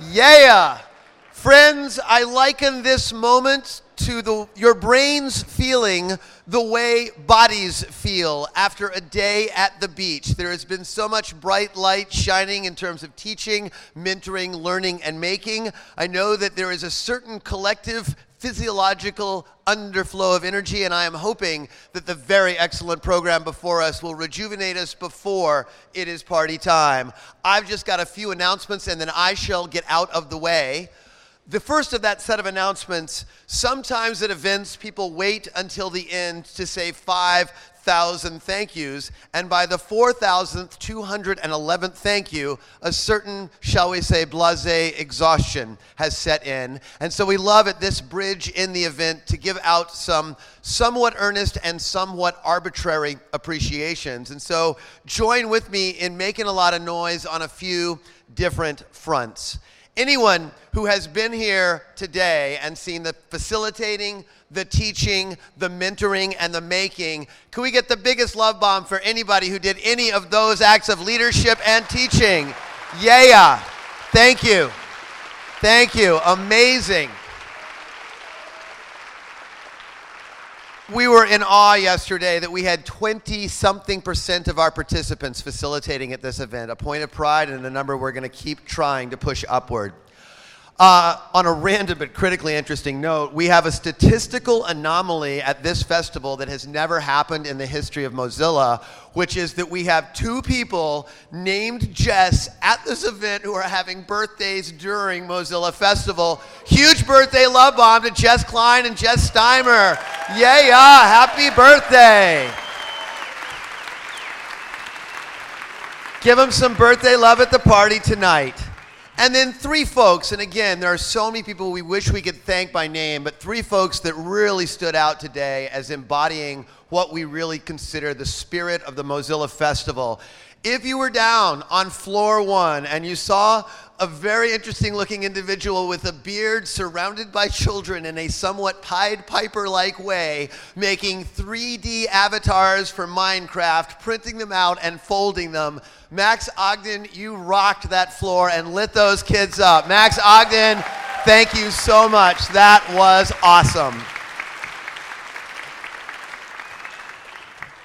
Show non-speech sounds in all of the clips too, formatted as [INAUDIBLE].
Yeah. Friends, I liken this moment to the, your brains feeling the way bodies feel after a day at the beach. There has been so much bright light shining in terms of teaching, mentoring, learning, and making. I know that there is a certain collective physiological underflow of energy, and I am hoping that the very excellent program before us will rejuvenate us before it is party time. I've just got a few announcements, and then I shall get out of the way. The first of that set of announcements sometimes at events, people wait until the end to say 5,000 thank yous. And by the 4,000th, 211th thank you, a certain, shall we say, blase exhaustion has set in. And so we love at this bridge in the event to give out some somewhat earnest and somewhat arbitrary appreciations. And so join with me in making a lot of noise on a few different fronts anyone who has been here today and seen the facilitating, the teaching, the mentoring, and the making, can we get the biggest love bomb for anybody who did any of those acts of leadership and teaching? Yeah. Thank you. Thank you. Amazing. We were in awe yesterday that we had 20 something percent of our participants facilitating at this event, a point of pride and a number we're going to keep trying to push upward. Uh, on a random but critically interesting note, we have a statistical anomaly at this festival that has never happened in the history of Mozilla, which is that we have two people named Jess at this event who are having birthdays during Mozilla Festival. Huge birthday love bomb to Jess Klein and Jess Steimer. Yeah, yeah, happy birthday. Give them some birthday love at the party tonight. And then three folks, and again, there are so many people we wish we could thank by name, but three folks that really stood out today as embodying what we really consider the spirit of the Mozilla Festival. If you were down on floor one and you saw a very interesting looking individual with a beard surrounded by children in a somewhat Pied Piper like way, making 3D avatars for Minecraft, printing them out and folding them. Max Ogden, you rocked that floor and lit those kids up. Max Ogden, thank you so much. That was awesome.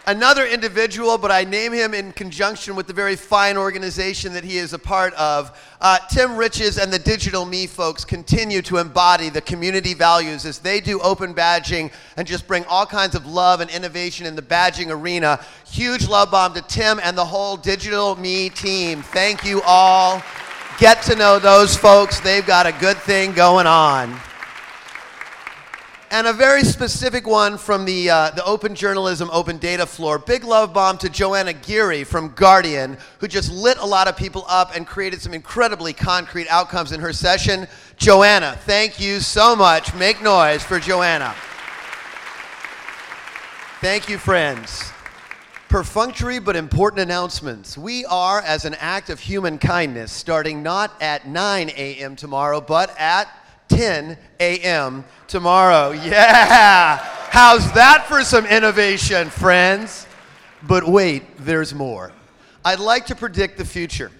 Another individual, but I name him in conjunction with the very fine organization that he is a part of. Uh, Tim Riches and the Digital Me folks continue to embody the community values as they do open badging and just bring all kinds of love and innovation in the badging arena. Huge love bomb to Tim and the whole Digital Me team. Thank you all. Get to know those folks, they've got a good thing going on and a very specific one from the, uh, the open journalism, open data floor. Big love bomb to Joanna Geary from Guardian, who just lit a lot of people up and created some incredibly concrete outcomes in her session. Joanna, thank you so much. Make noise for Joanna. Thank you, friends. Perfunctory but important announcements. We are, as an act of human kindness, starting not at 9 a.m. tomorrow, but at 10 a.m. tomorrow. Yeah! How's that for some innovation, friends? But wait, there's more. I'd like to predict the future.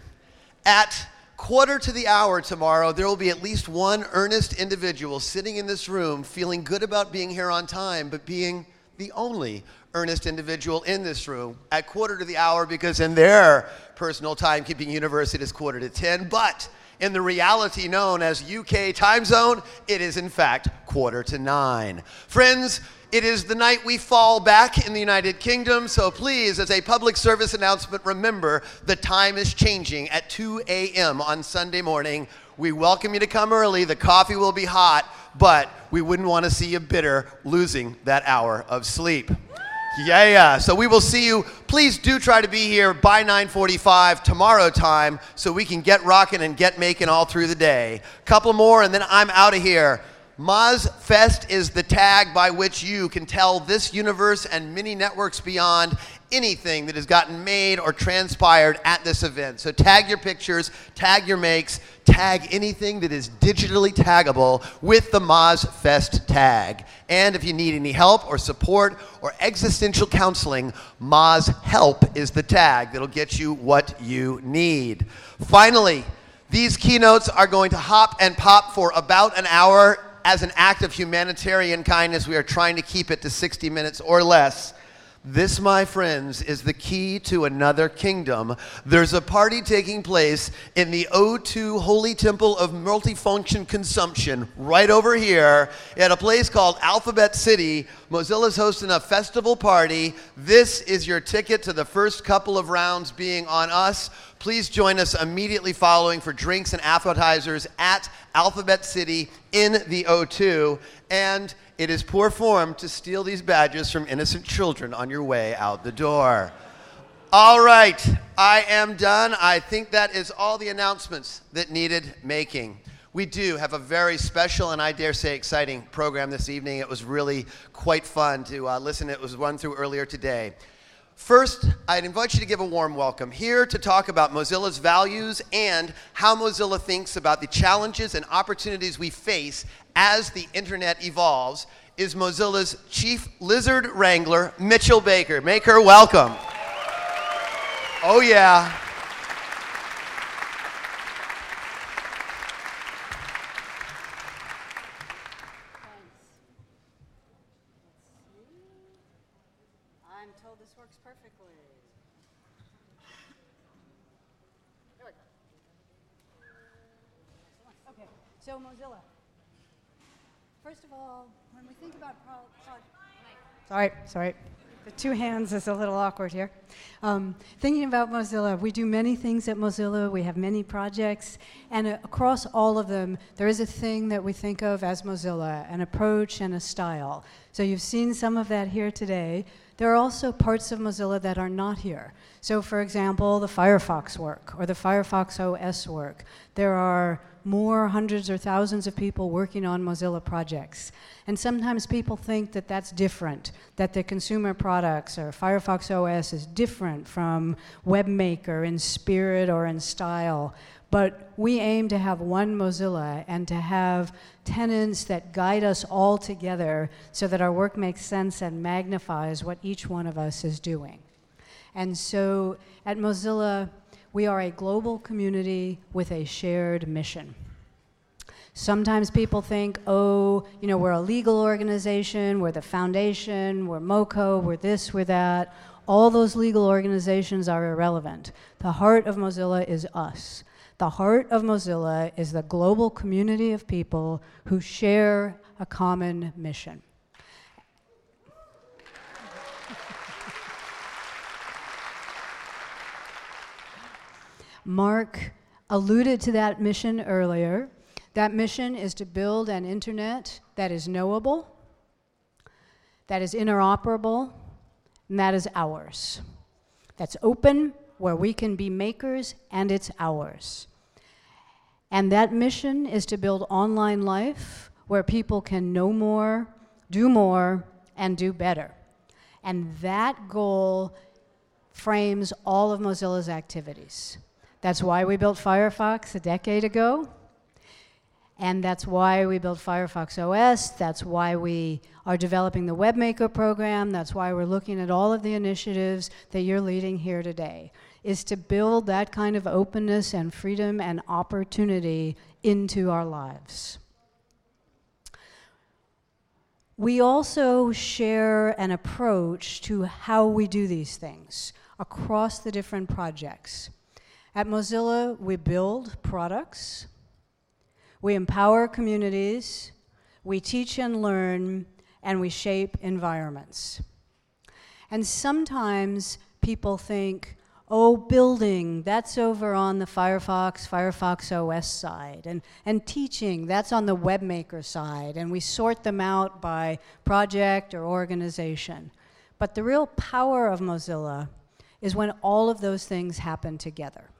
At quarter to the hour tomorrow, there will be at least one earnest individual sitting in this room feeling good about being here on time, but being the only earnest individual in this room at quarter to the hour because in their personal timekeeping universe it is quarter to 10. But in the reality known as UK time zone, it is in fact quarter to nine. Friends, it is the night we fall back in the United Kingdom, so please, as a public service announcement, remember the time is changing at 2 a.m. on Sunday morning. We welcome you to come early. The coffee will be hot, but we wouldn't want to see you bitter losing that hour of sleep. Yeah, yeah. So we will see you. Please do try to be here by 9:45 tomorrow time so we can get rocking and get making all through the day. Couple more and then I'm out of here. Moz Fest is the tag by which you can tell this universe and many networks beyond anything that has gotten made or transpired at this event. So tag your pictures, tag your makes, tag anything that is digitally taggable with the Moz Fest tag. And if you need any help or support or existential counseling, Moz Help is the tag that'll get you what you need. Finally, These keynotes are going to hop and pop for about an hour. As an act of humanitarian kindness, we are trying to keep it to 60 minutes or less. This, my friends, is the key to another kingdom. There's a party taking place in the O2 Holy Temple of Multifunction Consumption right over here at a place called Alphabet City. Mozilla's hosting a festival party. This is your ticket to the first couple of rounds being on us. Please join us immediately following for drinks and appetizers at Alphabet City in the O2. And it is poor form to steal these badges from innocent children on your way out the door. All right, I am done. I think that is all the announcements that needed making. We do have a very special and I dare say exciting program this evening. It was really quite fun to uh, listen. It was run through earlier today. First, I'd invite you to give a warm welcome here to talk about Mozilla's values and how Mozilla thinks about the challenges and opportunities we face as the internet evolves is Mozilla's chief lizard wrangler, Mitchell Baker. Make her welcome. Oh, yeah. I'm told this works perfectly. There we go. Okay, so Mozilla. First of all, when we think about pro- pro- sorry, sorry, the two hands is a little awkward here. Um, thinking about Mozilla, we do many things at Mozilla. We have many projects, and uh, across all of them, there is a thing that we think of as Mozilla, an approach and a style. So you've seen some of that here today. There are also parts of Mozilla that are not here. So, for example, the Firefox work or the Firefox OS work. There are more hundreds or thousands of people working on Mozilla projects. And sometimes people think that that's different, that the consumer products or Firefox OS is different from WebMaker in spirit or in style. But we aim to have one Mozilla and to have tenants that guide us all together so that our work makes sense and magnifies what each one of us is doing. And so at Mozilla, we are a global community with a shared mission. Sometimes people think, oh, you know, we're a legal organization, we're the foundation, we're MoCo, we're this, we're that. All those legal organizations are irrelevant. The heart of Mozilla is us. The heart of Mozilla is the global community of people who share a common mission. Mark alluded to that mission earlier. That mission is to build an internet that is knowable, that is interoperable, and that is ours. That's open, where we can be makers, and it's ours. And that mission is to build online life where people can know more, do more, and do better. And that goal frames all of Mozilla's activities. That's why we built Firefox a decade ago. And that's why we built Firefox OS. That's why we are developing the WebMaker program. That's why we're looking at all of the initiatives that you're leading here today, is to build that kind of openness and freedom and opportunity into our lives. We also share an approach to how we do these things across the different projects. At Mozilla, we build products, we empower communities, we teach and learn, and we shape environments. And sometimes people think, oh, building, that's over on the Firefox, Firefox OS side, and, and teaching, that's on the WebMaker side, and we sort them out by project or organization. But the real power of Mozilla is when all of those things happen together.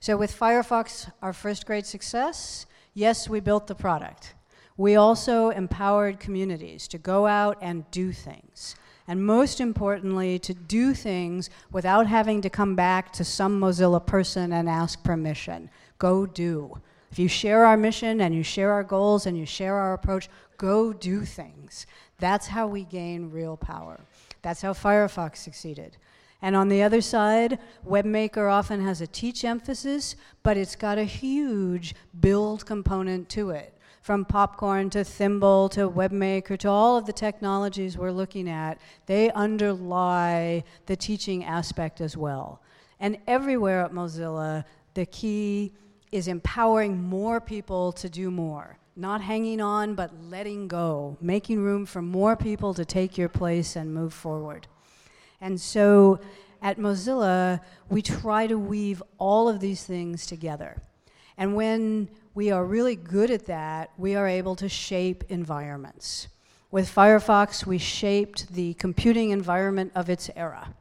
So with Firefox, our first great success, yes, we built the product. We also empowered communities to go out and do things. And most importantly, to do things without having to come back to some Mozilla person and ask permission. Go do. If you share our mission and you share our goals and you share our approach, go do things. That's how we gain real power. That's how Firefox succeeded. And on the other side, WebMaker often has a teach emphasis, but it's got a huge build component to it. From popcorn to Thimble to WebMaker to all of the technologies we're looking at, they underlie the teaching aspect as well. And everywhere at Mozilla, the key is empowering more people to do more. Not hanging on, but letting go, making room for more people to take your place and move forward. And so at Mozilla, we try to weave all of these things together. And when we are really good at that, we are able to shape environments. With Firefox, we shaped the computing environment of its era.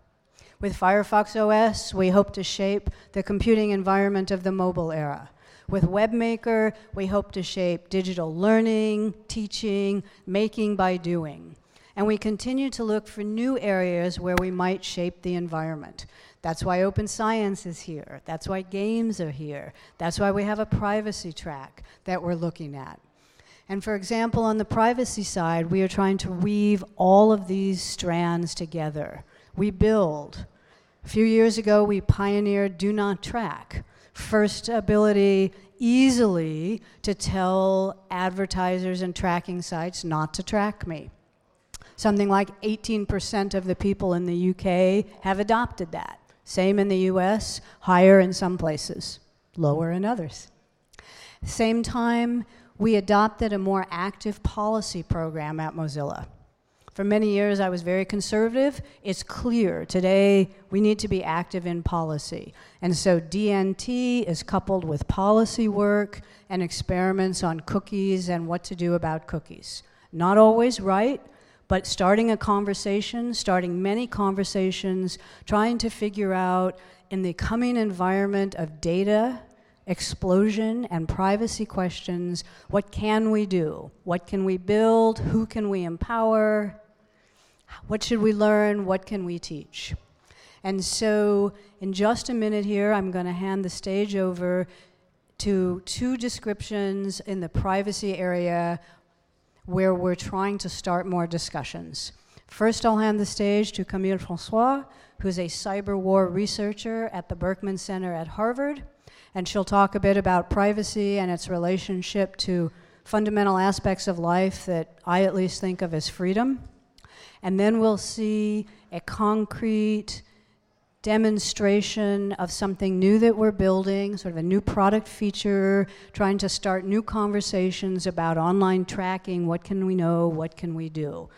With Firefox OS, we hope to shape the computing environment of the mobile era. With WebMaker, we hope to shape digital learning, teaching, making by doing and we continue to look for new areas where we might shape the environment. That's why open science is here. That's why games are here. That's why we have a privacy track that we're looking at. And for example, on the privacy side, we are trying to weave all of these strands together. We build. A few years ago, we pioneered Do Not Track. First ability easily to tell advertisers and tracking sites not to track me. Something like 18% of the people in the UK have adopted that. Same in the US, higher in some places, lower in others. Same time, we adopted a more active policy program at Mozilla. For many years, I was very conservative. It's clear today we need to be active in policy. And so DNT is coupled with policy work and experiments on cookies and what to do about cookies. Not always right, but starting a conversation, starting many conversations, trying to figure out in the coming environment of data explosion and privacy questions what can we do? What can we build? Who can we empower? What should we learn? What can we teach? And so, in just a minute here, I'm going to hand the stage over to two descriptions in the privacy area where we're trying to start more discussions. First, I'll hand the stage to Camille Francois, who's a cyber war researcher at the Berkman Center at Harvard, and she'll talk a bit about privacy and its relationship to fundamental aspects of life that I at least think of as freedom. And then we'll see a concrete demonstration of something new that we're building, sort of a new product feature, trying to start new conversations about online tracking. What can we know? What can we do?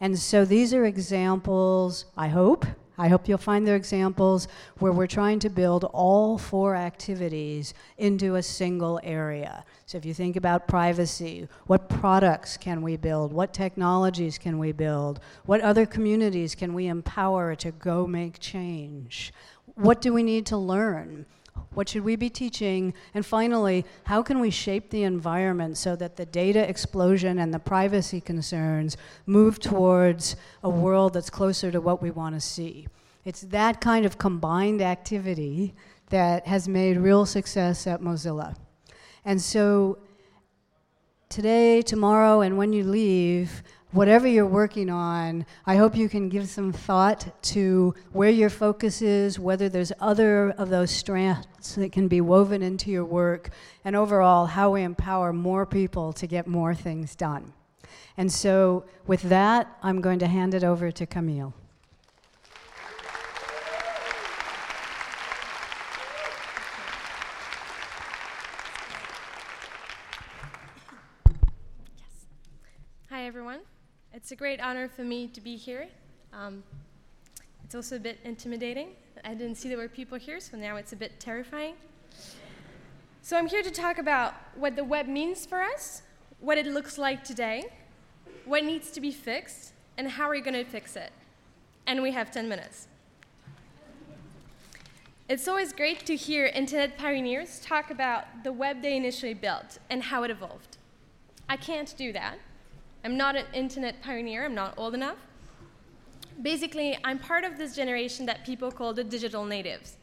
And so these are examples, I hope, I hope you'll find their examples where we're trying to build all four activities into a single area. So if you think about privacy, what products can we build? What technologies can we build? What other communities can we empower to go make change? What do we need to learn? What should we be teaching? And finally, how can we shape the environment so that the data explosion and the privacy concerns move towards a world that's closer to what we want to see? It's that kind of combined activity that has made real success at Mozilla. And so today, tomorrow, and when you leave, whatever you're working on, I hope you can give some thought to where your focus is, whether there's other of those strands that can be woven into your work, and overall, how we empower more people to get more things done. And so, with that, I'm going to hand it over to Camille. Hi, everyone. It's a great honor for me to be here. Um, it's also a bit intimidating. I didn't see there were people here, so now it's a bit terrifying. So I'm here to talk about what the web means for us, what it looks like today, what needs to be fixed, and how we're going to fix it. And we have 10 minutes. It's always great to hear internet pioneers talk about the web they initially built and how it evolved. I can't do that. I'm not an internet pioneer, I'm not old enough. Basically, I'm part of this generation that people call the digital natives.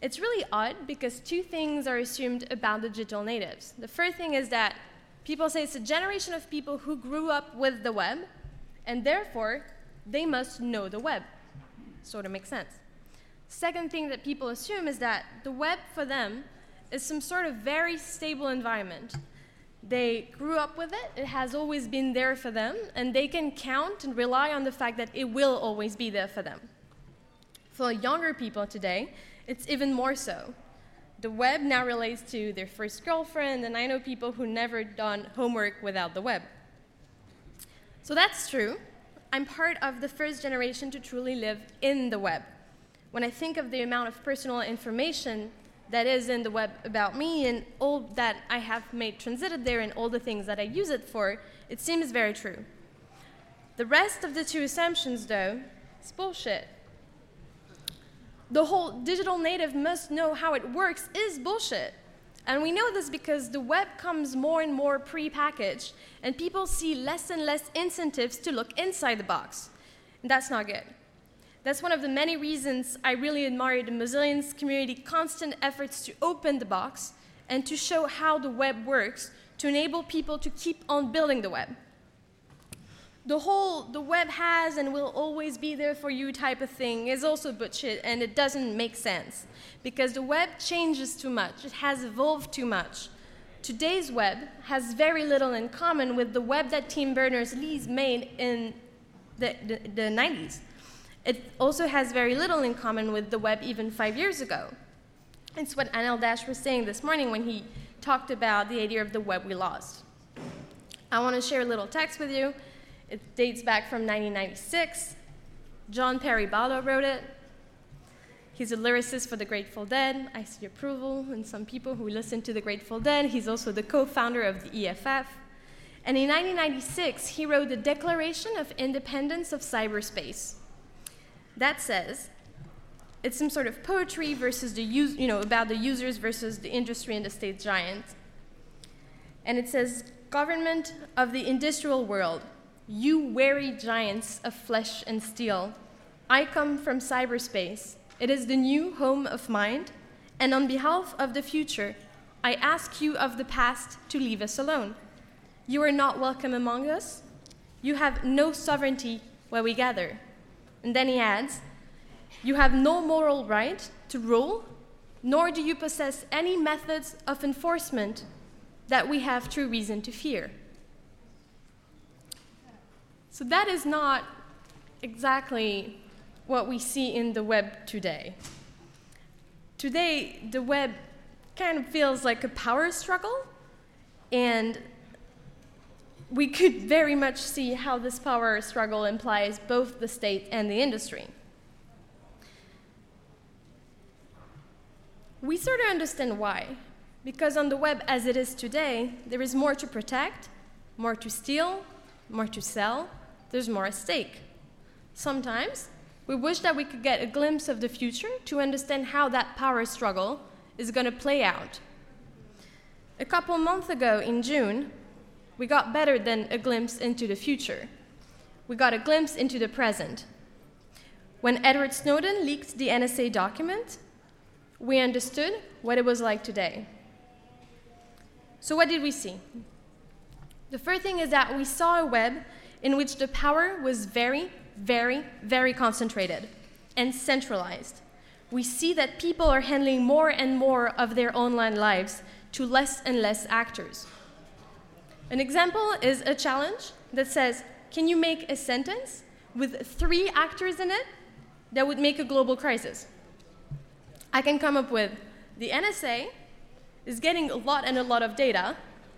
It's really odd because two things are assumed about the digital natives. The first thing is that people say it's a generation of people who grew up with the web, and therefore they must know the web. Sort of makes sense. Second thing that people assume is that the web for them is some sort of very stable environment. They grew up with it, it has always been there for them, and they can count and rely on the fact that it will always be there for them. For younger people today, it's even more so. The web now relates to their first girlfriend, and I know people who never done homework without the web. So that's true. I'm part of the first generation to truly live in the web. When I think of the amount of personal information that is in the web about me and all that I have made transited there and all the things that I use it for, it seems very true. The rest of the two assumptions, though, is bullshit. The whole digital native must know how it works is bullshit. And we know this because the web comes more and more pre-packaged, and people see less and less incentives to look inside the box. And that's not good. That's one of the many reasons I really admire the Mozillians community constant efforts to open the box and to show how the web works to enable people to keep on building the web. The whole the web has and will always be there for you type of thing is also bullshit and it doesn't make sense because the web changes too much. It has evolved too much. Today's web has very little in common with the web that Tim Berners-Lee made in the, the, the 90s. It also has very little in common with the web even five years ago. It's what Anil Dash was saying this morning when he talked about the idea of the web we lost. I want to share a little text with you. It dates back from 1996. John Perry Barlow wrote it. He's a lyricist for the Grateful Dead. I see approval in some people who listen to the Grateful Dead. He's also the co founder of the EFF. And in 1996, he wrote the Declaration of Independence of Cyberspace. That says, it's some sort of poetry versus the use, you know, about the users versus the industry and the state giant. And it says, Government of the industrial world, you wary giants of flesh and steel, I come from cyberspace it is the new home of mind, and on behalf of the future, I ask you of the past to leave us alone. You are not welcome among us. You have no sovereignty where we gather. And then he adds, You have no moral right to rule, nor do you possess any methods of enforcement that we have true reason to fear. So that is not exactly what we see in the web today. Today, the web kind of feels like a power struggle, and we could very much see how this power struggle implies both the state and the industry. We sort of understand why. Because on the web as it is today, there is more to protect, more to steal, more to sell, there's more at stake. Sometimes we wish that we could get a glimpse of the future to understand how that power struggle is going to play out. A couple months ago in June, we got better than a glimpse into the future. We got a glimpse into the present. When Edward Snowden leaked the NSA document, we understood what it was like today. So, what did we see? The first thing is that we saw a web in which the power was very, very, very concentrated and centralized. We see that people are handling more and more of their online lives to less and less actors. An example is a challenge that says, Can you make a sentence with three actors in it that would make a global crisis? I can come up with the NSA is getting a lot and a lot of data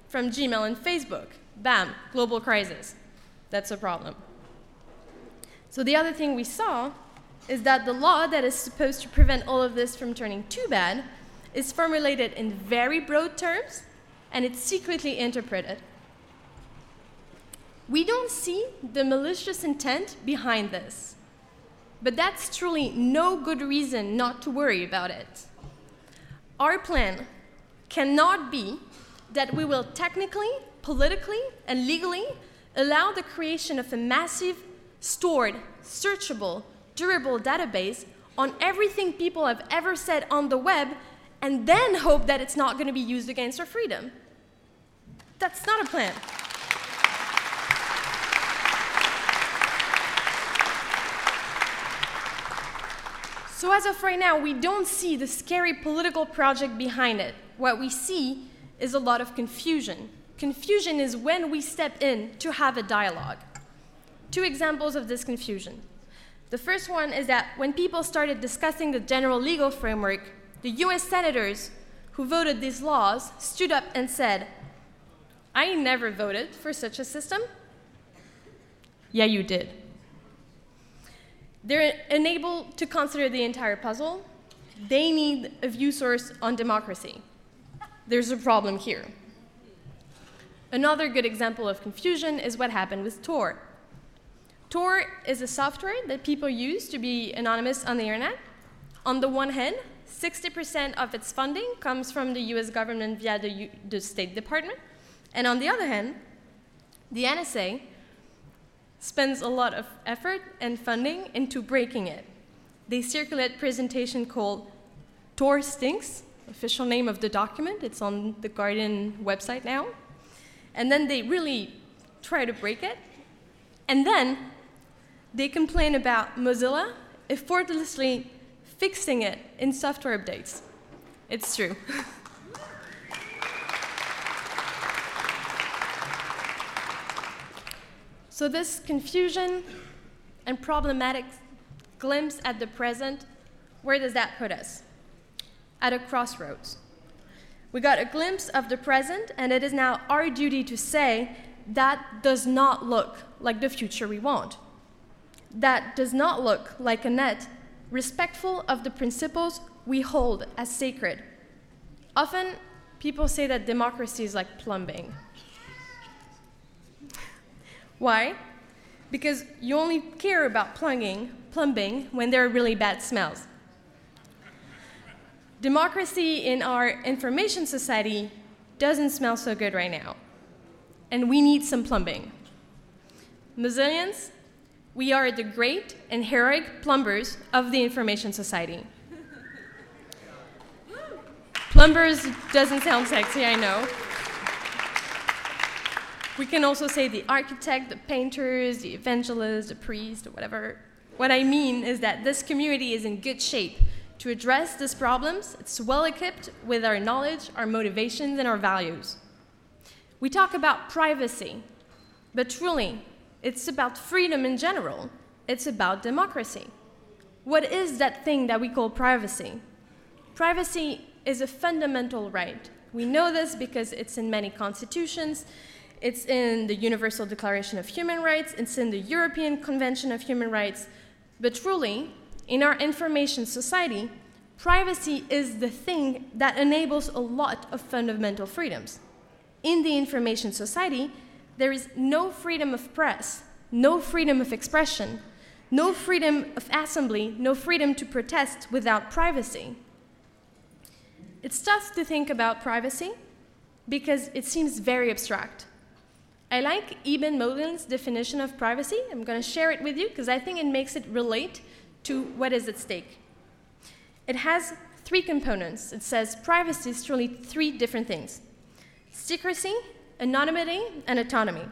from Gmail and Facebook. Bam, global crisis. That's a problem. So the other thing we saw is that the law that is supposed to prevent all of this from turning too bad is formulated in very broad terms and it's secretly interpreted. We don't see the malicious intent behind this, but that's truly no good reason not to worry about it. Our plan cannot be that we will technically, politically, and legally allow the creation of a massive stored, searchable, durable database on everything people have ever said on the web and then hope that it's not going to be used against our freedom. That's not a plan. So, as of right now, we don't see the scary political project behind it. What we see is a lot of confusion. Confusion is when we step in to have a dialogue. Two examples of this confusion. The first one is that when people started discussing the general legal framework, the US senators who voted these laws stood up and said, I never voted for such a system. Yeah, you did. They're unable to consider the entire puzzle. They need a view source on democracy. There's a problem here. Another good example of confusion is what happened with Tor. Tor is a software that people use to be anonymous on the internet. On the one hand, 60% of its funding comes from the US government via the, U the State Department. And on the other hand, the NSA spends a lot of effort and funding into breaking it. They circulate presentation called Tor Stinks, official name of the document. It's on the Guardian website now. And then they really try to break it. And then they complain about Mozilla effortlessly fixing it in software updates. It's true. [LAUGHS] so, this confusion and problematic glimpse at the present, where does that put us? At a crossroads. We got a glimpse of the present, and it is now our duty to say that does not look like the future we want. That does not look like a net respectful of the principles we hold as sacred. Often, people say that democracy is like plumbing. Why? Because you only care about plumbing, plumbing when there are really bad smells. Democracy in our information society doesn't smell so good right now, and we need some plumbing. Mozillians, we are the great and heroic plumbers of the information society. Plumbers doesn't sound sexy, I know. We can also say the architect, the painters, the evangelist, the priest, or whatever. What I mean is that this community is in good shape to address these problems. It's well equipped with our knowledge, our motivations, and our values. We talk about privacy, but truly, it's about freedom in general. It's about democracy. What is that thing that we call privacy? Privacy is a fundamental right. We know this because it's in many constitutions, it's in the Universal Declaration of Human Rights, it's in the European Convention of Human Rights. But truly, in our information society, privacy is the thing that enables a lot of fundamental freedoms. In the information society, there is no freedom of press, no freedom of expression, no freedom of assembly, no freedom to protest without privacy. It's tough to think about privacy because it seems very abstract. I like Eben Moglen's definition of privacy. I'm going to share it with you because I think it makes it relate to what is at stake. It has three components. It says privacy is truly three different things secrecy, anonymity, and autonomy.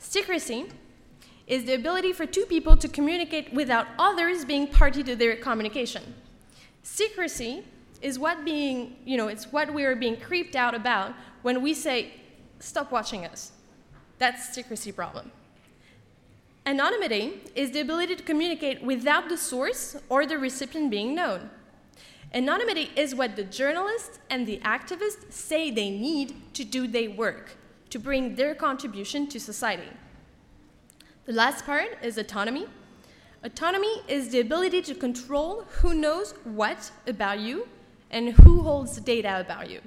Secrecy is the ability for two people to communicate without others being party to their communication. Secrecy is what being, you know, it's what we are being creeped out about when we say, stop watching us. That's secrecy problem. Anonymity is the ability to communicate without the source or the recipient being known. Anonymity is what the journalists and the activists say they need to do their work, to bring their contribution to society. The last part is autonomy. Autonomy is the ability to control who knows what about you and who holds data about you.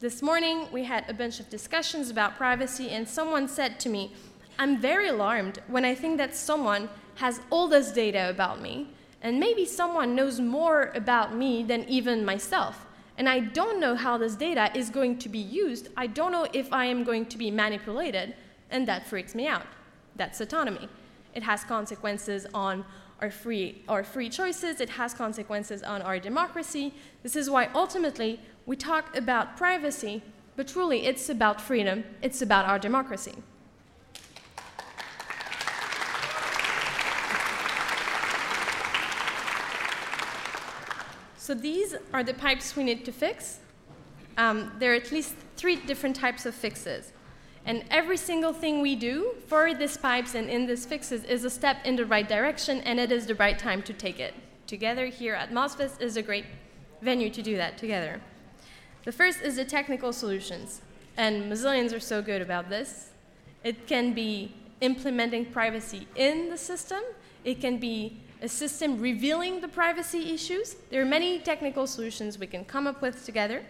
This morning, we had a bunch of discussions about privacy, and someone said to me, I'm very alarmed when I think that someone has all this data about me and maybe someone knows more about me than even myself. And I don't know how this data is going to be used. I don't know if I am going to be manipulated, and that freaks me out. That's autonomy. It has consequences on our free, our free choices, it has consequences on our democracy. This is why ultimately we talk about privacy, but truly it's about freedom, it's about our democracy. So these are the pipes we need to fix. Um, there are at least three different types of fixes. And every single thing we do for these pipes and in these fixes is a step in the right direction, and it is the right time to take it. Together here at MozFest is a great venue to do that together. The first is the technical solutions, and Mozillians are so good about this. It can be implementing privacy in the system, it can be a system revealing the privacy issues. There are many technical solutions we can come up with together.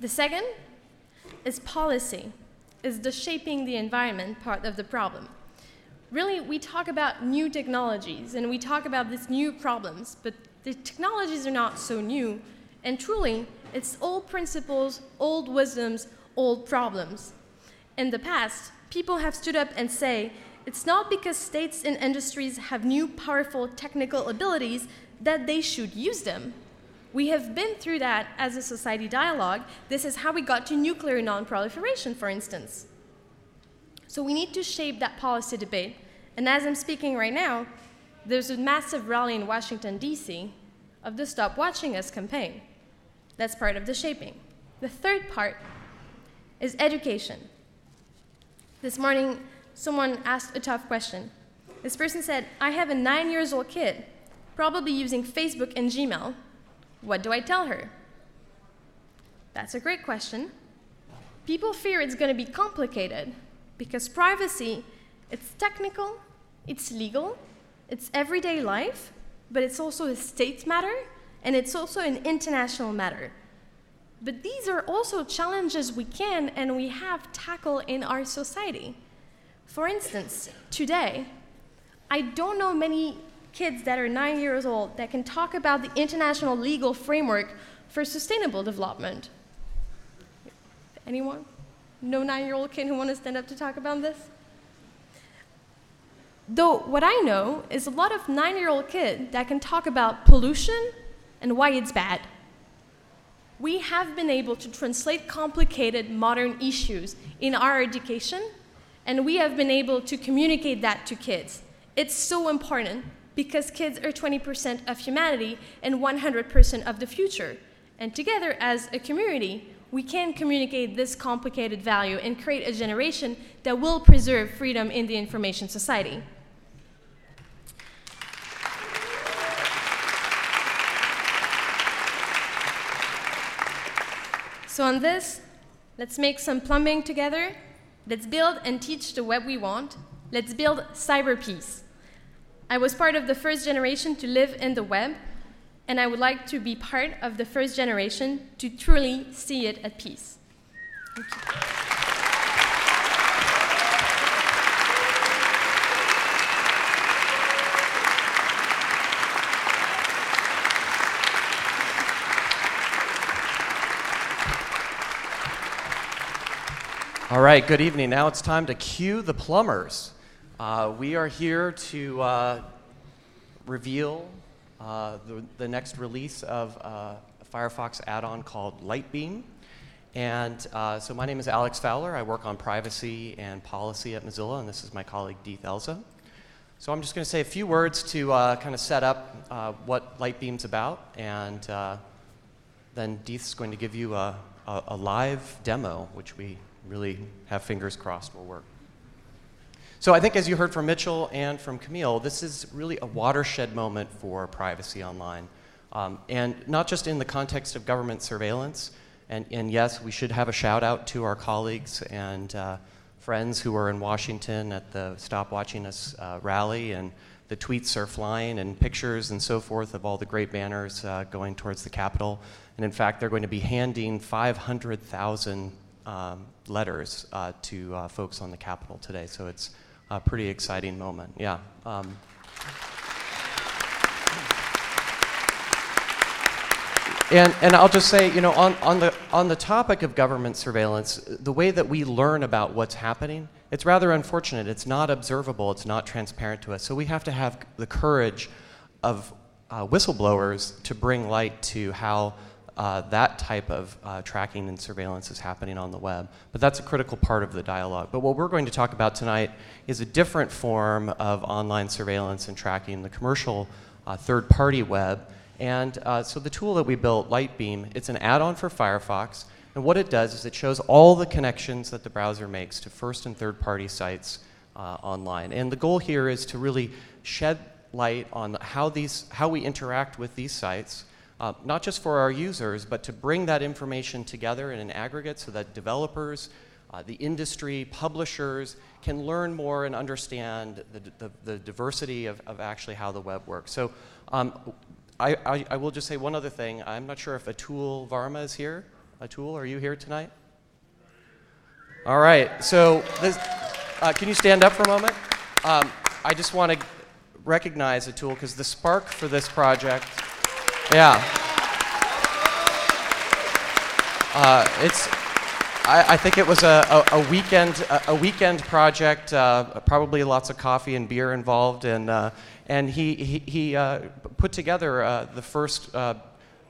The second is policy, is the shaping the environment part of the problem. Really, we talk about new technologies and we talk about these new problems, but the technologies are not so new. And truly, it's old principles, old wisdoms, old problems. In the past, people have stood up and say, it's not because states and industries have new powerful technical abilities that they should use them. We have been through that as a society dialogue. This is how we got to nuclear nonproliferation, for instance. So we need to shape that policy debate. And as I'm speaking right now, there's a massive rally in Washington, D.C. of the Stop Watching Us campaign. That's part of the shaping. The third part is education. This morning, someone asked a tough question. This person said, I have a nine years old kid, probably using Facebook and Gmail. What do I tell her? That's a great question. People fear it's going to be complicated because privacy, it's technical, it's legal, it's everyday life, but it's also a state matter and it's also an international matter. But these are also challenges we can and we have tackled in our society. For instance, today, I don't know many kids that are nine years old that can talk about the international legal framework for sustainable development. Anyone? No nine year old kid who want to stand up to talk about this? Though what I know is a lot of nine year old kids that can talk about pollution and why it's bad. We have been able to translate complicated modern issues in our education, and we have been able to communicate that to kids. It's so important because kids are 20% of humanity and 100% of the future. And together as a community, we can communicate this complicated value and create a generation that will preserve freedom in the information society. So on this, let's make some plumbing together. Let's build and teach the web we want. Let's build cyber peace. I was part of the first generation to live in the web, and I would like to be part of the first generation to truly see it at peace. All right, good evening. Now it's time to cue the plumbers. Uh, we are here to uh, reveal uh, the, the, next release of uh, a Firefox add on called Lightbeam. And uh, so, my name is Alex Fowler. I work on privacy and policy at Mozilla, and this is my colleague Dethe Elza. So, I'm just going to say a few words to uh, kind of set up what Lightbeam's about, and then Dethe's going to give you a, a, a live demo, which we really have fingers crossed will work. So I think as you heard from Mitchell and from Camille, this is really a watershed moment for privacy online. Um, and not just in the context of government surveillance. And, and, yes, we should have a shout out to our colleagues and uh, friends who are in Washington at the Stop Watching Us uh, rally. And the tweets are flying and pictures and so forth of all the great banners uh, going towards the Capitol. And in fact, they're going to be handing 500,000 um, letters uh, to uh, folks on the Capitol today. So it's a pretty exciting moment. Yeah. Um, and, and I'll just say, you know, on, on, the, on the topic of government surveillance, the way that we learn about what's happening, it's rather unfortunate. It's not observable, it's not transparent to us. So we have to have the courage of uh, whistleblowers to bring light to how uh, that type of uh, tracking and surveillance is happening on the web. But that's a critical part of the dialogue. But what we're going to talk about tonight is a different form of online surveillance and tracking, the commercial uh, third party web. And uh, so the tool that we built, Lightbeam, it's an add-on for Firefox. And what it does is it shows all the connections that the browser makes to first and third-party sites uh, online. And the goal here is to really shed light on how, these, how we interact with these sites, uh, not just for our users, but to bring that information together in an aggregate so that developers, uh, the industry, publishers can learn more and understand the, the, the diversity of, of, actually how the web works. So um, I, I, I, will just say one other thing. I'm not sure if Atul Varma is here. Atul, are you here tonight? All right. So this, uh, can you stand up for a moment? Um, I just want to recognize Atul because the spark for this project, yeah. Uh, it's I, I, think it was a, a, a weekend, a, a, weekend project, uh, probably lots of coffee and beer involved, and, uh, and he, he, he uh, put together uh, the first uh,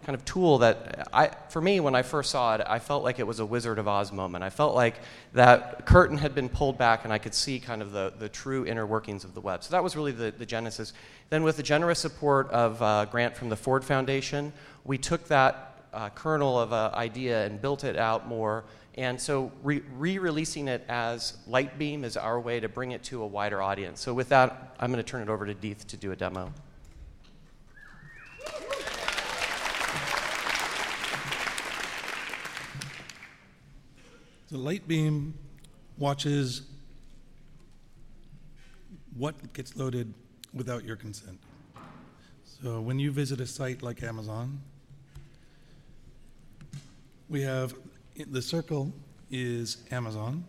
kind of tool that, I, for me, when I first saw it, I felt like it was a Wizard of Oz moment. I felt like that curtain had been pulled back and I could see kind of the, the true inner workings of the web. So that was really the, the genesis. Then with the generous support of a uh, grant from the Ford Foundation, we took that kernel of an idea and built it out more and so re releasing it as Lightbeam is our way to bring it to a wider audience. So with that, I'm going to turn it over to Dethe to do a demo. The Lightbeam watches what gets loaded without your consent. So when you visit a site like Amazon, we have the circle is Amazon,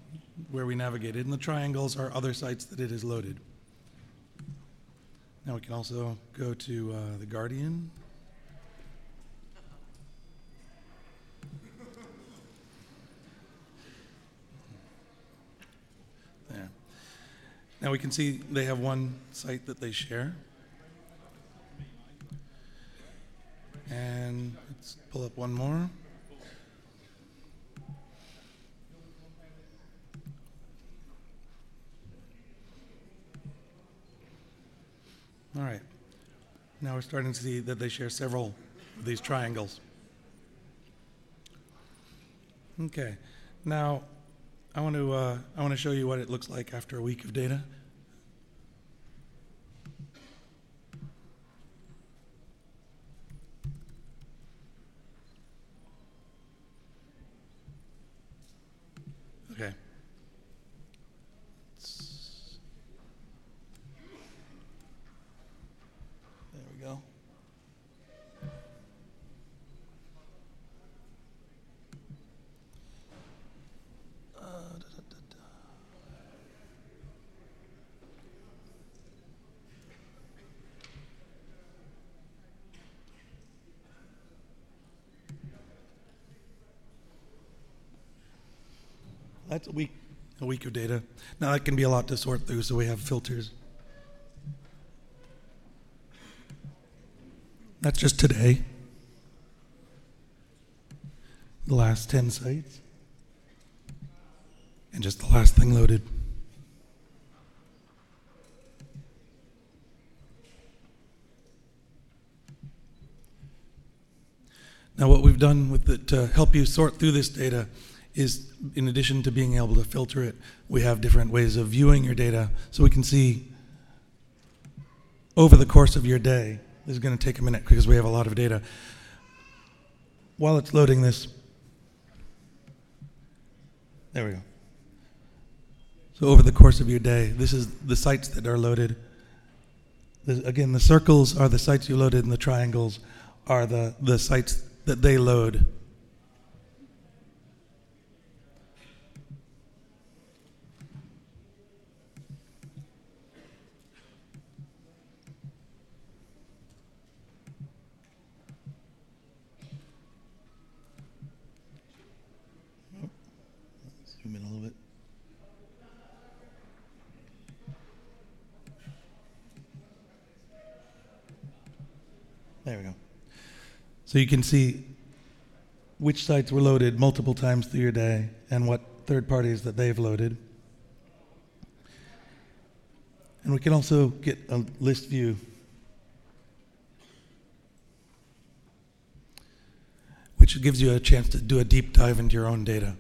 where we navigated, and the triangles are other sites that it has loaded. Now we can also go to uh, The Guardian. There. Now we can see they have one site that they share. And let's pull up one more. All right. Now we're starting to see that they share several of these triangles. Okay. Now, I want to uh, I want to show you what it looks like after a week of data. Okay. That's a week, a week of data. Now that can be a lot to sort through, so we have filters. That's just today. The last 10 sites. And just the last thing loaded. Now, what we've done with it to help you sort through this data is in addition to being able to filter it, we have different ways of viewing your data so we can see over the course of your day. This is going to take a minute because we have a lot of data. While it's loading this, there we go. So over the course of your day, this is the sites that are loaded. again, the circles are the sites you loaded, and the triangles are the, the sites that they load. There we go. So you can see which sites were loaded multiple times through your day and what third parties that they've loaded. And we can also get a list view. which gives you a chance to do a deep dive into your own data.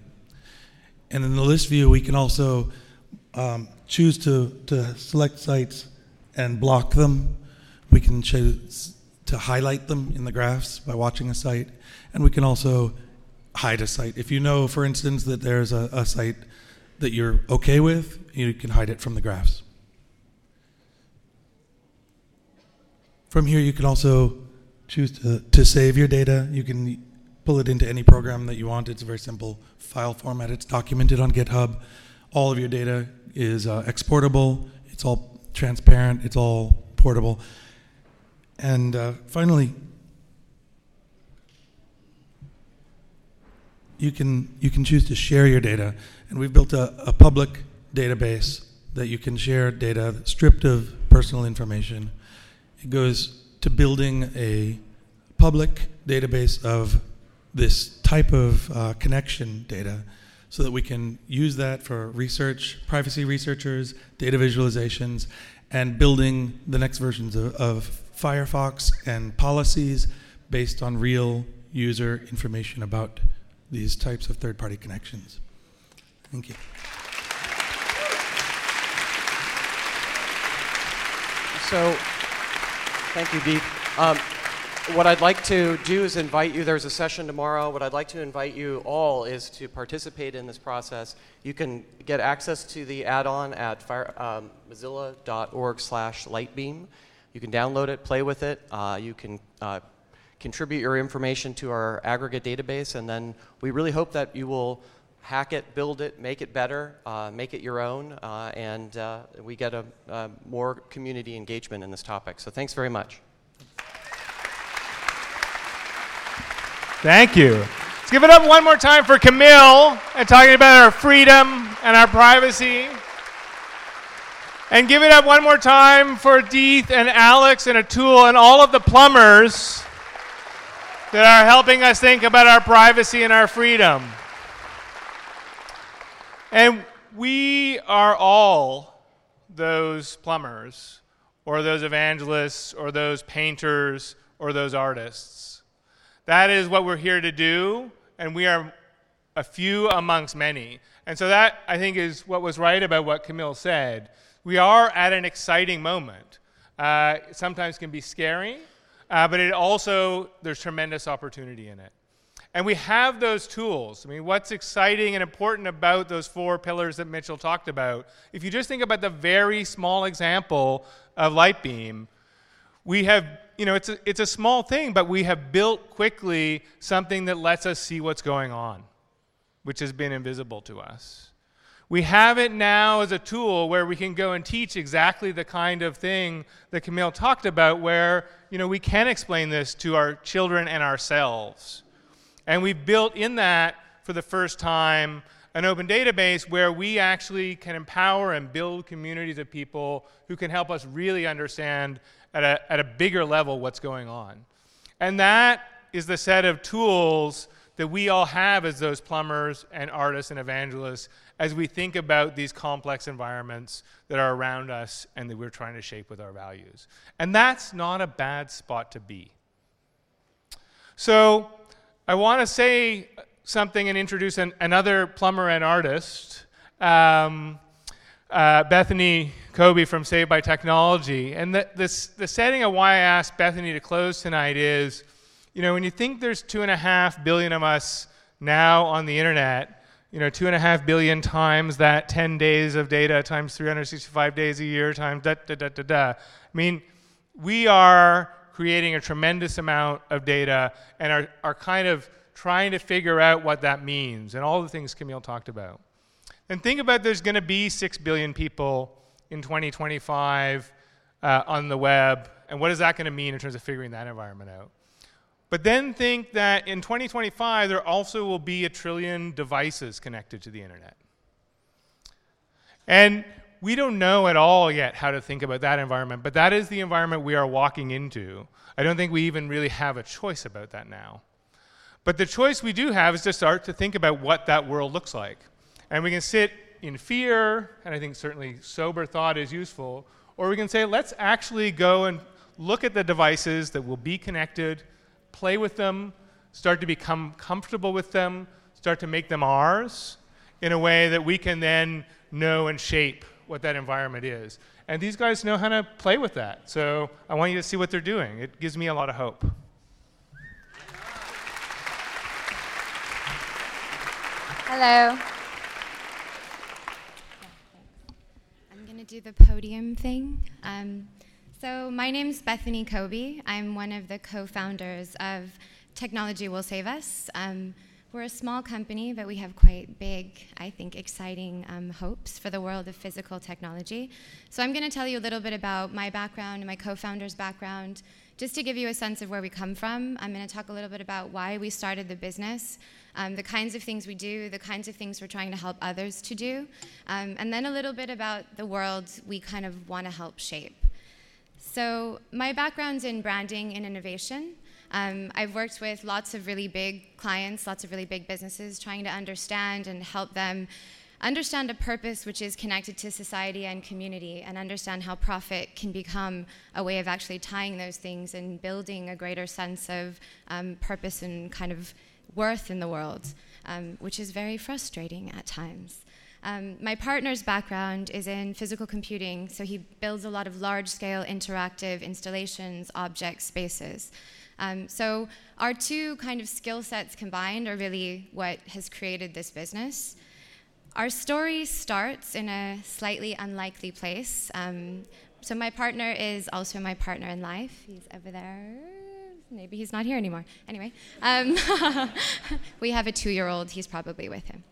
And in the list view, we can also um, choose to, to select sites and block them. We can choose to highlight them in the graphs by watching a site. And we can also hide a site. If you know, for instance, that there's a, a site that you're okay with, you can hide it from the graphs. From here, you can also choose to, to save your data. You can pull it into any program that you want. It's a very simple file format. It's documented on GitHub. All of your data is uh, exportable. It's all transparent. It's all portable. And uh, finally, you can you can choose to share your data, and we've built a, a public database that you can share data stripped of personal information. It goes to building a public database of this type of uh, connection data so that we can use that for research, privacy researchers, data visualizations, and building the next versions of, of Firefox and policies based on real user information about these types of third party connections. Thank you. So, thank you, Deep. Um, what I'd like to do is invite you, there's a session tomorrow. What I'd like to invite you all is to participate in this process. You can get access to the add-on at fire, um, mozilla.org slash lightbeam. You can download it, play with it. Uh, you can uh, contribute your information to our aggregate database, and then we really hope that you will hack it, build it, make it better, uh, make it your own, uh, and uh, we get a, a more community engagement in this topic. So thanks very much. Thank you. Let's give it up one more time for Camille and talking about our freedom and our privacy. And give it up one more time for Dethe and Alex and Atul and all of the plumbers that are helping us think about our privacy and our freedom. And we are all those plumbers, or those evangelists, or those painters, or those artists. That is what we're here to do, and we are a few amongst many. And so that, I think, is what was right about what Camille said. We are at an exciting moment. Uh, sometimes can be scary, uh, but it also, there's tremendous opportunity in it. And we have those tools. I mean, what's exciting and important about those four pillars that Mitchell talked about? If you just think about the very small example of Lightbeam, we have you know, it's a, it's a small thing, but we have built quickly something that lets us see what's going on, which has been invisible to us. We have it now as a tool where we can go and teach exactly the kind of thing that Camille talked about, where, you know, we can explain this to our children and ourselves. And we've built in that for the first time an open database where we actually can empower and build communities of people who can help us really understand at a, at a bigger level what's going on. And that is the set of tools that we all have as those plumbers and artists and evangelists as we think about these complex environments that are around us and that we're trying to shape with our values. And that's not a bad spot to be. So I want to say something and introduce an, another plumber and artist. Um, uh, Bethany Koby from Saved by Technology. And the, this, the setting of why I asked Bethany to close tonight is, you know, when you think there's two and a half billion of us now on the internet, you know, two and a half billion times that 10 days of data times 365 days a year times da da da da da. I mean, we are creating a tremendous amount of data and are, are kind of trying to figure out what that means and all the things Camille talked about. And think about there's going to be 6 billion people in 2025 uh, on the web, and what is that going to mean in terms of figuring that environment out? But then think that in 2025, there also will be a trillion devices connected to the internet. And we don't know at all yet how to think about that environment, but that is the environment we are walking into. I don't think we even really have a choice about that now. But the choice we do have is to start to think about what that world looks like. And we can sit in fear, and I think certainly sober thought is useful, or we can say, let's actually go and look at the devices that will be connected, play with them, start to become comfortable with them, start to make them ours in a way that we can then know and shape what that environment is. And these guys know how to play with that. So I want you to see what they're doing. It gives me a lot of hope. Hello. I'm going to do the podium thing. Um, so, my name is Bethany Koby. I'm one of the co founders of Technology Will Save Us. Um, we're a small company, but we have quite big, I think, exciting um, hopes for the world of physical technology. So, I'm going to tell you a little bit about my background and my co founder's background, just to give you a sense of where we come from. I'm going to talk a little bit about why we started the business um, the kinds of things we do, the kinds of things we're trying to help others to do, um, and then a little bit about the world we kind of want to help shape. So, my background's in branding and innovation. Um, I've worked with lots of really big clients, lots of really big businesses, trying to understand and help them understand a purpose which is connected to society and community, and understand how profit can become a way of actually tying those things and building a greater sense of um, purpose and kind of worth in the world, um, which is very frustrating at times. Um, my partner's background is in physical computing, so he builds a lot of large scale interactive installations, objects, spaces. Um, so, our two kind of skill sets combined are really what has created this business. Our story starts in a slightly unlikely place. Um, so, my partner is also my partner in life. He's over there maybe he's not here anymore. Anyway, um, [LAUGHS] we have a two year old, he's probably with him.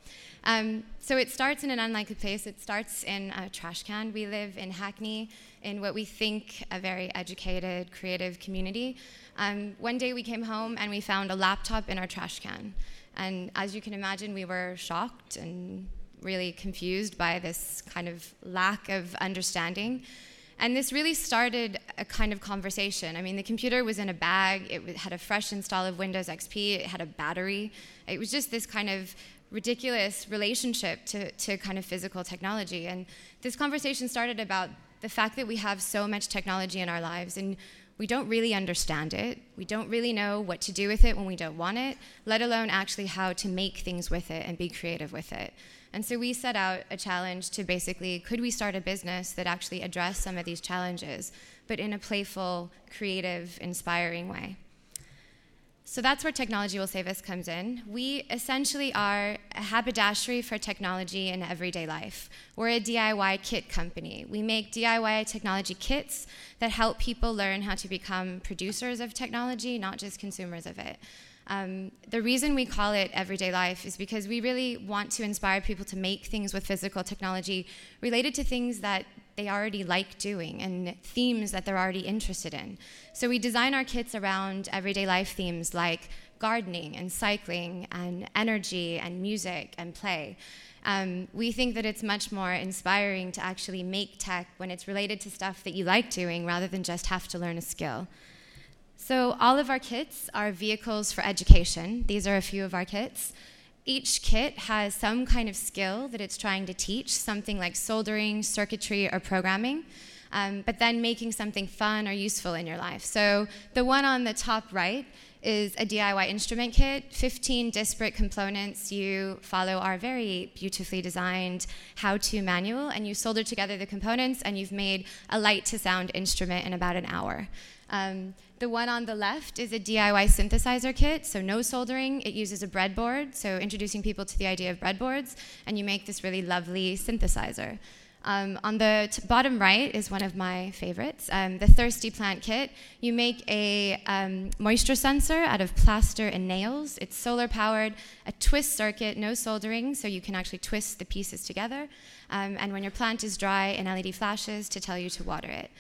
Um, so it starts in an unlikely place. It starts in a trash can. We live in Hackney, in what we think a very educated, creative community. Um, one day we came home and we found a laptop in our trash can. And as you can imagine, we were shocked and really confused by this kind of lack of understanding. And this really started a kind of conversation. I mean, the computer was in a bag, it had a fresh install of Windows XP, it had a battery. It was just this kind of ridiculous relationship to, to kind of physical technology. And this conversation started about the fact that we have so much technology in our lives and we don't really understand it. We don't really know what to do with it when we don't want it, let alone actually how to make things with it and be creative with it. And so we set out a challenge to basically could we start a business that actually addressed some of these challenges, but in a playful, creative, inspiring way. So that's where Technology Will Save Us comes in. We essentially are a haberdashery for technology in everyday life. We're a DIY kit company. We make DIY technology kits that help people learn how to become producers of technology, not just consumers of it. Um, the reason we call it everyday life is because we really want to inspire people to make things with physical technology related to things that they already like doing and themes that they're already interested in. So we design our kits around everyday life themes like gardening and cycling and energy and music and play. Um, we think that it's much more inspiring to actually make tech when it's related to stuff that you like doing rather than just have to learn a skill. So, all of our kits are vehicles for education. These are a few of our kits. Each kit has some kind of skill that it's trying to teach, something like soldering, circuitry, or programming, um, but then making something fun or useful in your life. So, the one on the top right is a DIY instrument kit, 15 disparate components. You follow our very beautifully designed how to manual, and you solder together the components, and you've made a light to sound instrument in about an hour. Um, the one on the left is a DIY synthesizer kit, so no soldering. It uses a breadboard, so introducing people to the idea of breadboards, and you make this really lovely synthesizer. Um, on the t- bottom right is one of my favorites, um, the Thirsty Plant Kit. You make a um, moisture sensor out of plaster and nails. It's solar powered, a twist circuit, no soldering, so you can actually twist the pieces together. Um, and when your plant is dry, an LED flashes to tell you to water it.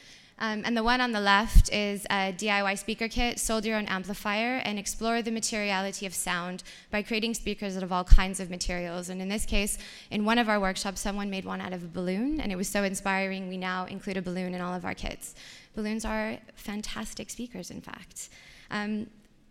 Um, and the one on the left is a DIY speaker kit, solder your own amplifier, and explore the materiality of sound by creating speakers out of all kinds of materials. And in this case, in one of our workshops, someone made one out of a balloon, and it was so inspiring, we now include a balloon in all of our kits. Balloons are fantastic speakers, in fact. Um,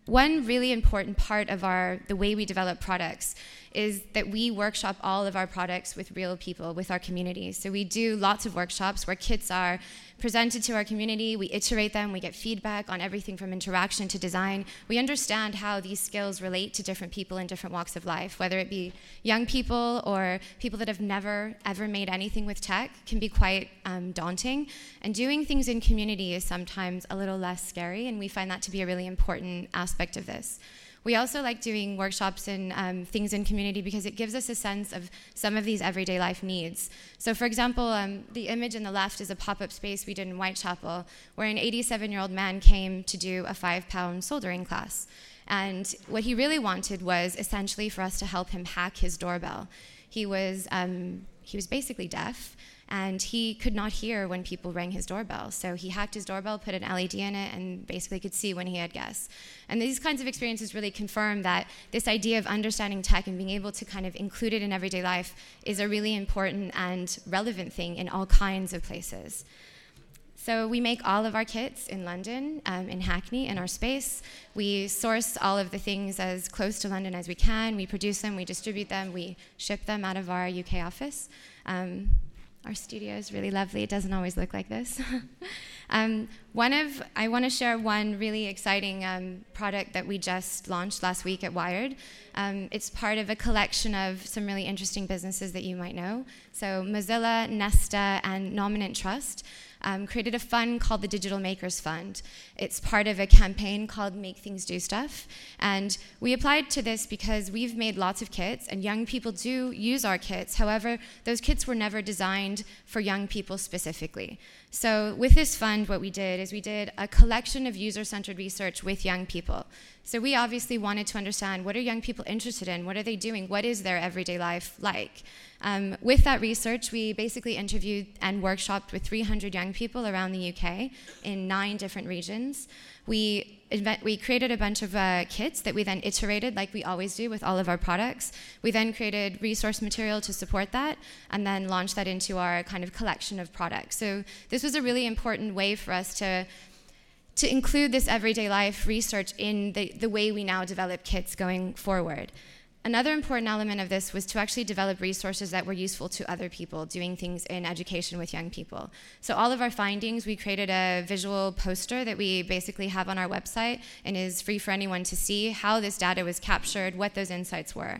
one really important part of our the way we develop products is that we workshop all of our products with real people with our communities so we do lots of workshops where kits are presented to our community, we iterate them, we get feedback on everything from interaction to design. We understand how these skills relate to different people in different walks of life, whether it be young people or people that have never ever made anything with tech can be quite um, daunting. And doing things in community is sometimes a little less scary, and we find that to be a really important aspect of this. We also like doing workshops and um, things in community because it gives us a sense of some of these everyday life needs. So, for example, um, the image in the left is a pop up space we did in Whitechapel where an 87 year old man came to do a five pound soldering class. And what he really wanted was essentially for us to help him hack his doorbell. He was, um, he was basically deaf and he could not hear when people rang his doorbell. So he hacked his doorbell, put an LED in it, and basically could see when he had guests. And these kinds of experiences really confirm that this idea of understanding tech and being able to kind of include it in everyday life is a really important and relevant thing in all kinds of places. So we make all of our kits in London, um, in Hackney, in our space. We source all of the things as close to London as we can. We produce them, we distribute them, we ship them out of our UK office. Um, our studio is really lovely. It doesn't always look like this. [LAUGHS] um, one of I want to share one really exciting um, product that we just launched last week at Wired. Um, it's part of a collection of some really interesting businesses that you might know. So Mozilla, Nesta, and Nominet Trust um, created a fund called the Digital Makers Fund. It's part of a campaign called Make Things Do Stuff. And we applied to this because we've made lots of kits, and young people do use our kits. However, those kits were never designed for young people specifically. So, with this fund, what we did is we did a collection of user centered research with young people. So, we obviously wanted to understand what are young people interested in? What are they doing? What is their everyday life like? Um, with that research, we basically interviewed and workshopped with 300 young people around the UK in nine different regions. We we created a bunch of uh, kits that we then iterated like we always do with all of our products. We then created resource material to support that and then launched that into our kind of collection of products. So this was a really important way for us to to include this everyday life research in the, the way we now develop kits going forward. Another important element of this was to actually develop resources that were useful to other people doing things in education with young people. So, all of our findings, we created a visual poster that we basically have on our website and is free for anyone to see how this data was captured, what those insights were.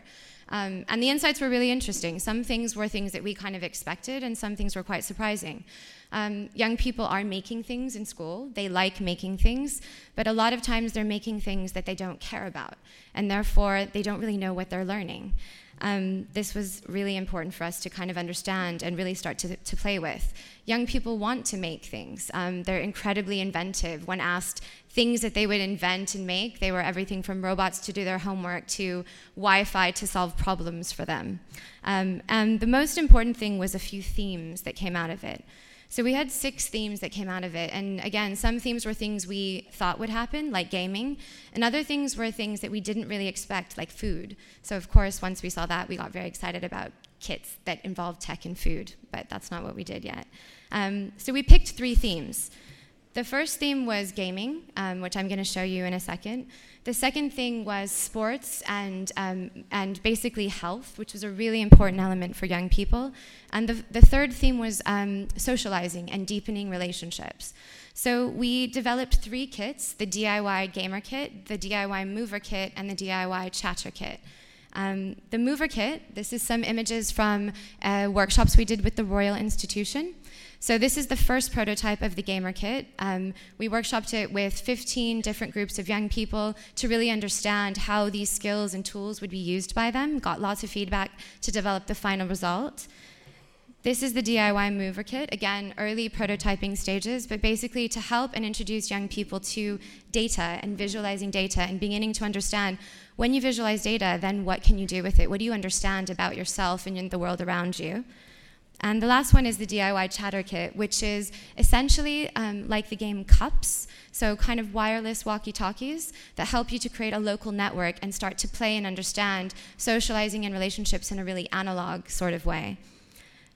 Um, and the insights were really interesting. Some things were things that we kind of expected, and some things were quite surprising. Um, young people are making things in school. They like making things, but a lot of times they're making things that they don't care about, and therefore they don't really know what they're learning. Um, this was really important for us to kind of understand and really start to, to play with. Young people want to make things. Um, they're incredibly inventive. When asked things that they would invent and make, they were everything from robots to do their homework to Wi Fi to solve problems for them. Um, and the most important thing was a few themes that came out of it. So we had six themes that came out of it. And again, some themes were things we thought would happen, like gaming, and other things were things that we didn't really expect, like food. So, of course, once we saw that, we got very excited about kits that involved tech and food, but that's not what we did yet. Um, so we picked three themes. The first theme was gaming, um, which I'm going to show you in a second. The second thing was sports and, um, and basically health, which was a really important element for young people. And the, the third theme was um, socializing and deepening relationships. So we developed three kits the DIY Gamer Kit, the DIY Mover Kit, and the DIY Chatter Kit. Um, the Mover Kit, this is some images from uh, workshops we did with the Royal Institution. So this is the first prototype of the Gamer Kit. Um, we workshopped it with 15 different groups of young people to really understand how these skills and tools would be used by them, got lots of feedback to develop the final result. This is the DIY Mover Kit. Again, early prototyping stages, but basically to help and introduce young people to data and visualizing data and beginning to understand when you visualize data, then what can you do with it? What do you understand about yourself and the world around you? And the last one is the DIY Chatter Kit, which is essentially um, like the game Cups, so kind of wireless walkie talkies that help you to create a local network and start to play and understand socializing and relationships in a really analog sort of way.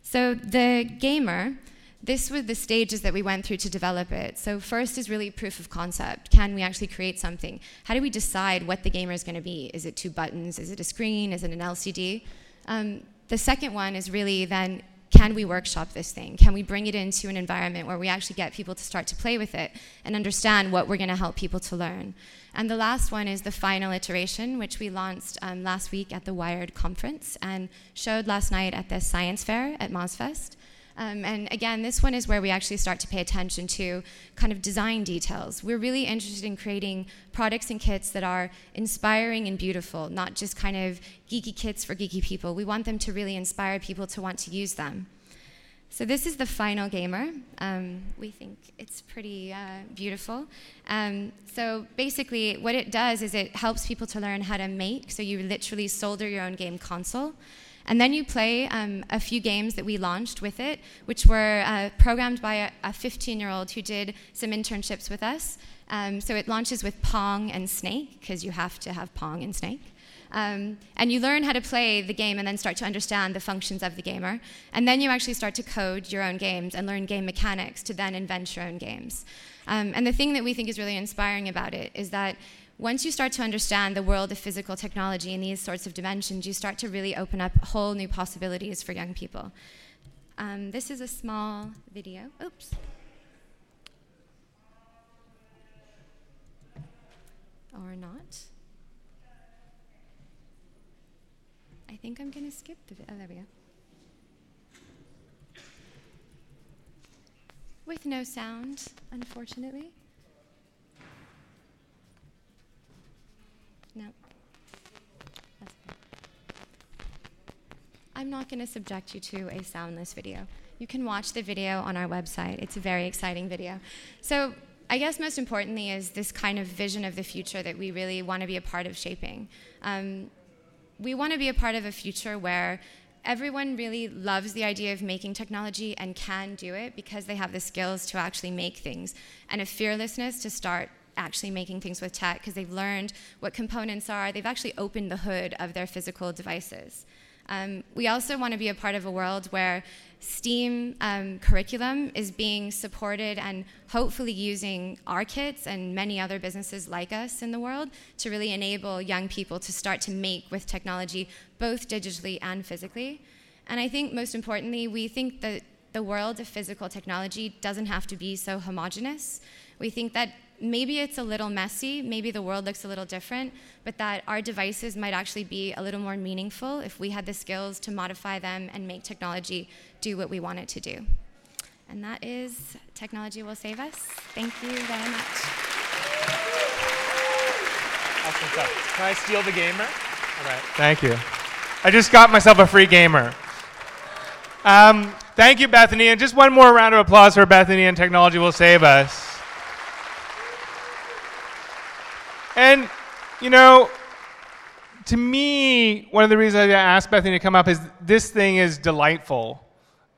So the gamer, this was the stages that we went through to develop it. So first is really proof of concept. Can we actually create something? How do we decide what the gamer is going to be? Is it two buttons? Is it a screen? Is it an LCD? Um, the second one is really then can we workshop this thing? Can we bring it into an environment where we actually get people to start to play with it and understand what we're going to help people to learn? And the last one is the final iteration, which we launched um, last week at the Wired conference and showed last night at the science fair at MozFest. Um, and again, this one is where we actually start to pay attention to kind of design details. We're really interested in creating products and kits that are inspiring and beautiful, not just kind of geeky kits for geeky people. We want them to really inspire people to want to use them. So this is the final gamer. Um, we think it's pretty uh, beautiful. Um, so basically, what it does is it helps people to learn how to make. So you literally solder your own game console. And then you play um, a few games that we launched with it, which were uh, programmed by a 15 year old who did some internships with us. Um, so it launches with Pong and Snake, because you have to have Pong and Snake. Um, and you learn how to play the game and then start to understand the functions of the gamer. And then you actually start to code your own games and learn game mechanics to then invent your own games. Um, and the thing that we think is really inspiring about it is that once you start to understand the world of physical technology in these sorts of dimensions, you start to really open up whole new possibilities for young people. Um, this is a small video. Oops. Or not. I think I'm going to skip the video. Oh, there we go. With no sound, unfortunately. No. I'm not going to subject you to a soundless video. You can watch the video on our website. It's a very exciting video. So, I guess most importantly is this kind of vision of the future that we really want to be a part of shaping. Um, we want to be a part of a future where everyone really loves the idea of making technology and can do it because they have the skills to actually make things and a fearlessness to start actually making things with tech because they've learned what components are. They've actually opened the hood of their physical devices. Um, we also want to be a part of a world where STEAM um, curriculum is being supported and hopefully using our kits and many other businesses like us in the world to really enable young people to start to make with technology, both digitally and physically. And I think most importantly, we think that the world of physical technology doesn't have to be so homogenous. We think that maybe it's a little messy, maybe the world looks a little different, but that our devices might actually be a little more meaningful if we had the skills to modify them and make technology do what we want it to do. And that is Technology Will Save Us. Thank you very much. Awesome stuff. Can I steal the gamer? All right. Thank you. I just got myself a free gamer. Um, thank you, Bethany. And just one more round of applause for Bethany and Technology Will Save Us. And, you know, to me, one of the reasons I asked Bethany to come up is this thing is delightful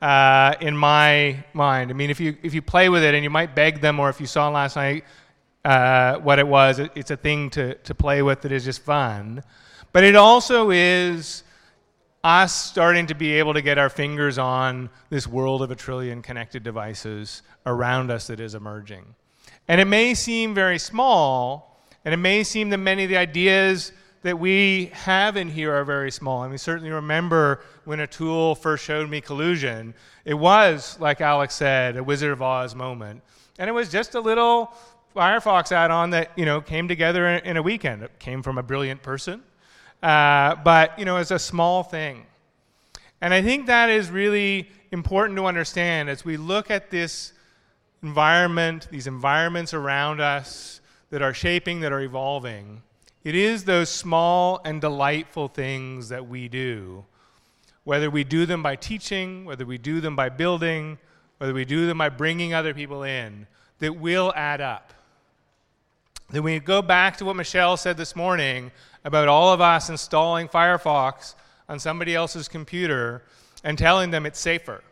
uh, in my mind. I mean, if you, if you play with it and you might beg them, or if you saw last night uh, what it was, it, it's a thing to, to play with that is just fun. But it also is us starting to be able to get our fingers on this world of a trillion connected devices around us that is emerging. And it may seem very small, and it may seem that many of the ideas that we have in here are very small. I mean, certainly remember when Atul first showed me collusion. It was, like Alex said, a Wizard of Oz moment. And it was just a little Firefox add-on that you know came together in a weekend. It came from a brilliant person, uh, but you know, it's a small thing. And I think that is really important to understand as we look at this environment, these environments around us, that are shaping, that are evolving. It is those small and delightful things that we do, whether we do them by teaching, whether we do them by building, whether we do them by bringing other people in, that will add up. Then we go back to what Mitchell said this morning about all of us installing Firefox on somebody else's computer and telling them it's safer,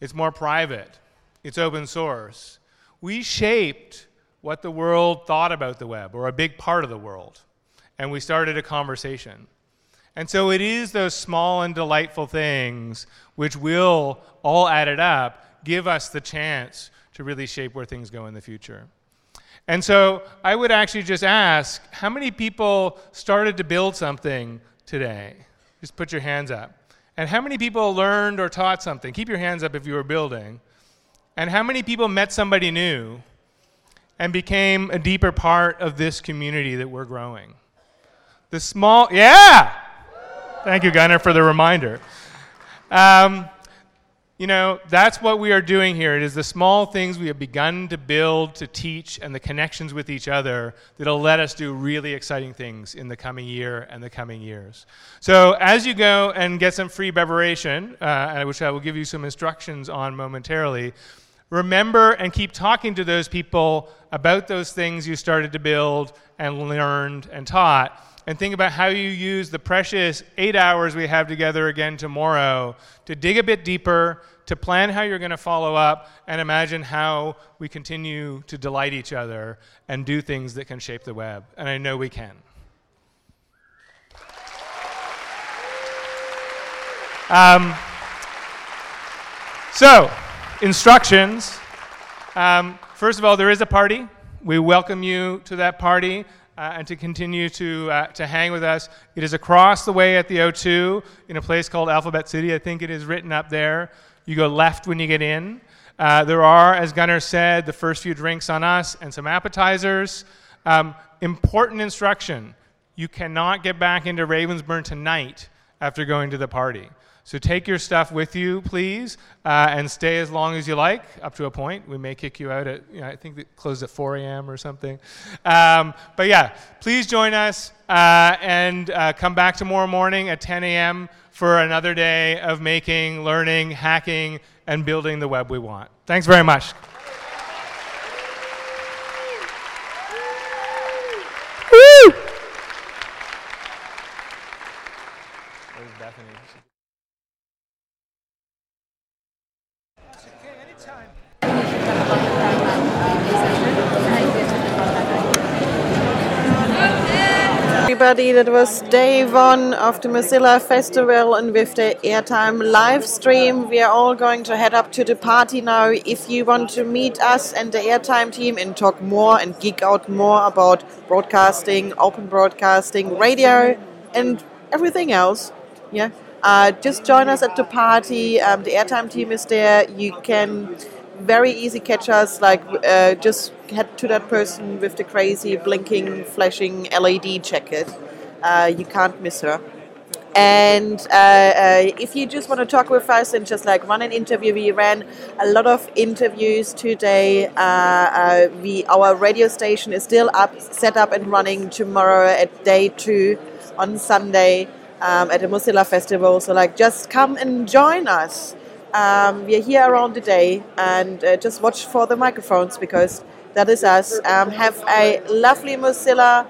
it's more private, it's open source. We shaped what the world thought about the web, or a big part of the world. And we started a conversation. And so it is those small and delightful things which will, all added up, give us the chance to really shape where things go in the future. And so I would actually just ask how many people started to build something today? Just put your hands up. And how many people learned or taught something? Keep your hands up if you were building. And how many people met somebody new and became a deeper part of this community that we're growing? The small, yeah! Thank you, Gunnar, for the reminder. Um, you know, that's what we are doing here. It is the small things we have begun to build, to teach, and the connections with each other that'll let us do really exciting things in the coming year and the coming years. So, as you go and get some free beverage, uh, which I will give you some instructions on momentarily, remember and keep talking to those people about those things you started to build and learned and taught and think about how you use the precious eight hours we have together again tomorrow to dig a bit deeper, to plan how you're going to follow up, and imagine how we continue to delight each other and do things that can shape the web. And I know we can. Um, so, instructions. Um, first of all, there is a party. We welcome you to that party uh, and to continue to, uh, to hang with us. It is across the way at the O2 in a place called Alphabet City. I think it is written up there. You go left when you get in. Uh, there are, as Gunnar said, the first few drinks on us and some appetizers. Um, important instruction you cannot get back into Ravensbourne tonight after going to the party. So take your stuff with you, please, uh, and stay as long as you like, up to a point. We may kick you out at, you know, I think it closed at 4 a.m. or something. Um, but yeah, please join us uh, and uh, come back tomorrow morning at 10 a.m. for another day of making, learning, hacking, and building the web we want. Thanks very much. Everybody. That was day one of the Mozilla Festival, and with the Airtime live stream, we are all going to head up to the party now. If you want to meet us and the Airtime team and talk more and geek out more about broadcasting, open broadcasting, radio, and everything else, yeah, uh, just join us at the party. Um, the Airtime team is there. You can very easy catch us. Like uh, just head to that person with the crazy blinking, flashing LED jacket. Uh, you can't miss her. And uh, uh, if you just want to talk with us and just like run an interview, we ran a lot of interviews today. Uh, uh, we our radio station is still up, set up and running tomorrow at day two on Sunday um, at the Mozilla Festival. So like, just come and join us. Um, we are here around the day and uh, just watch for the microphones because that is us. Um, have a lovely Mozilla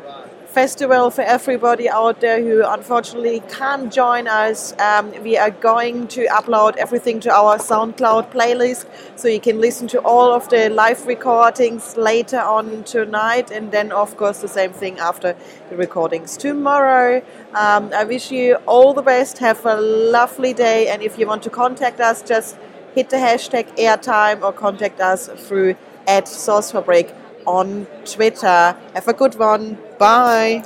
festival for everybody out there who unfortunately can't join us. Um, we are going to upload everything to our SoundCloud playlist so you can listen to all of the live recordings later on tonight, and then, of course, the same thing after the recordings tomorrow. Um, I wish you all the best. Have a lovely day, and if you want to contact us, just hit the hashtag airtime or contact us through at Sourcefabric on Twitter. Have a good one. Bye.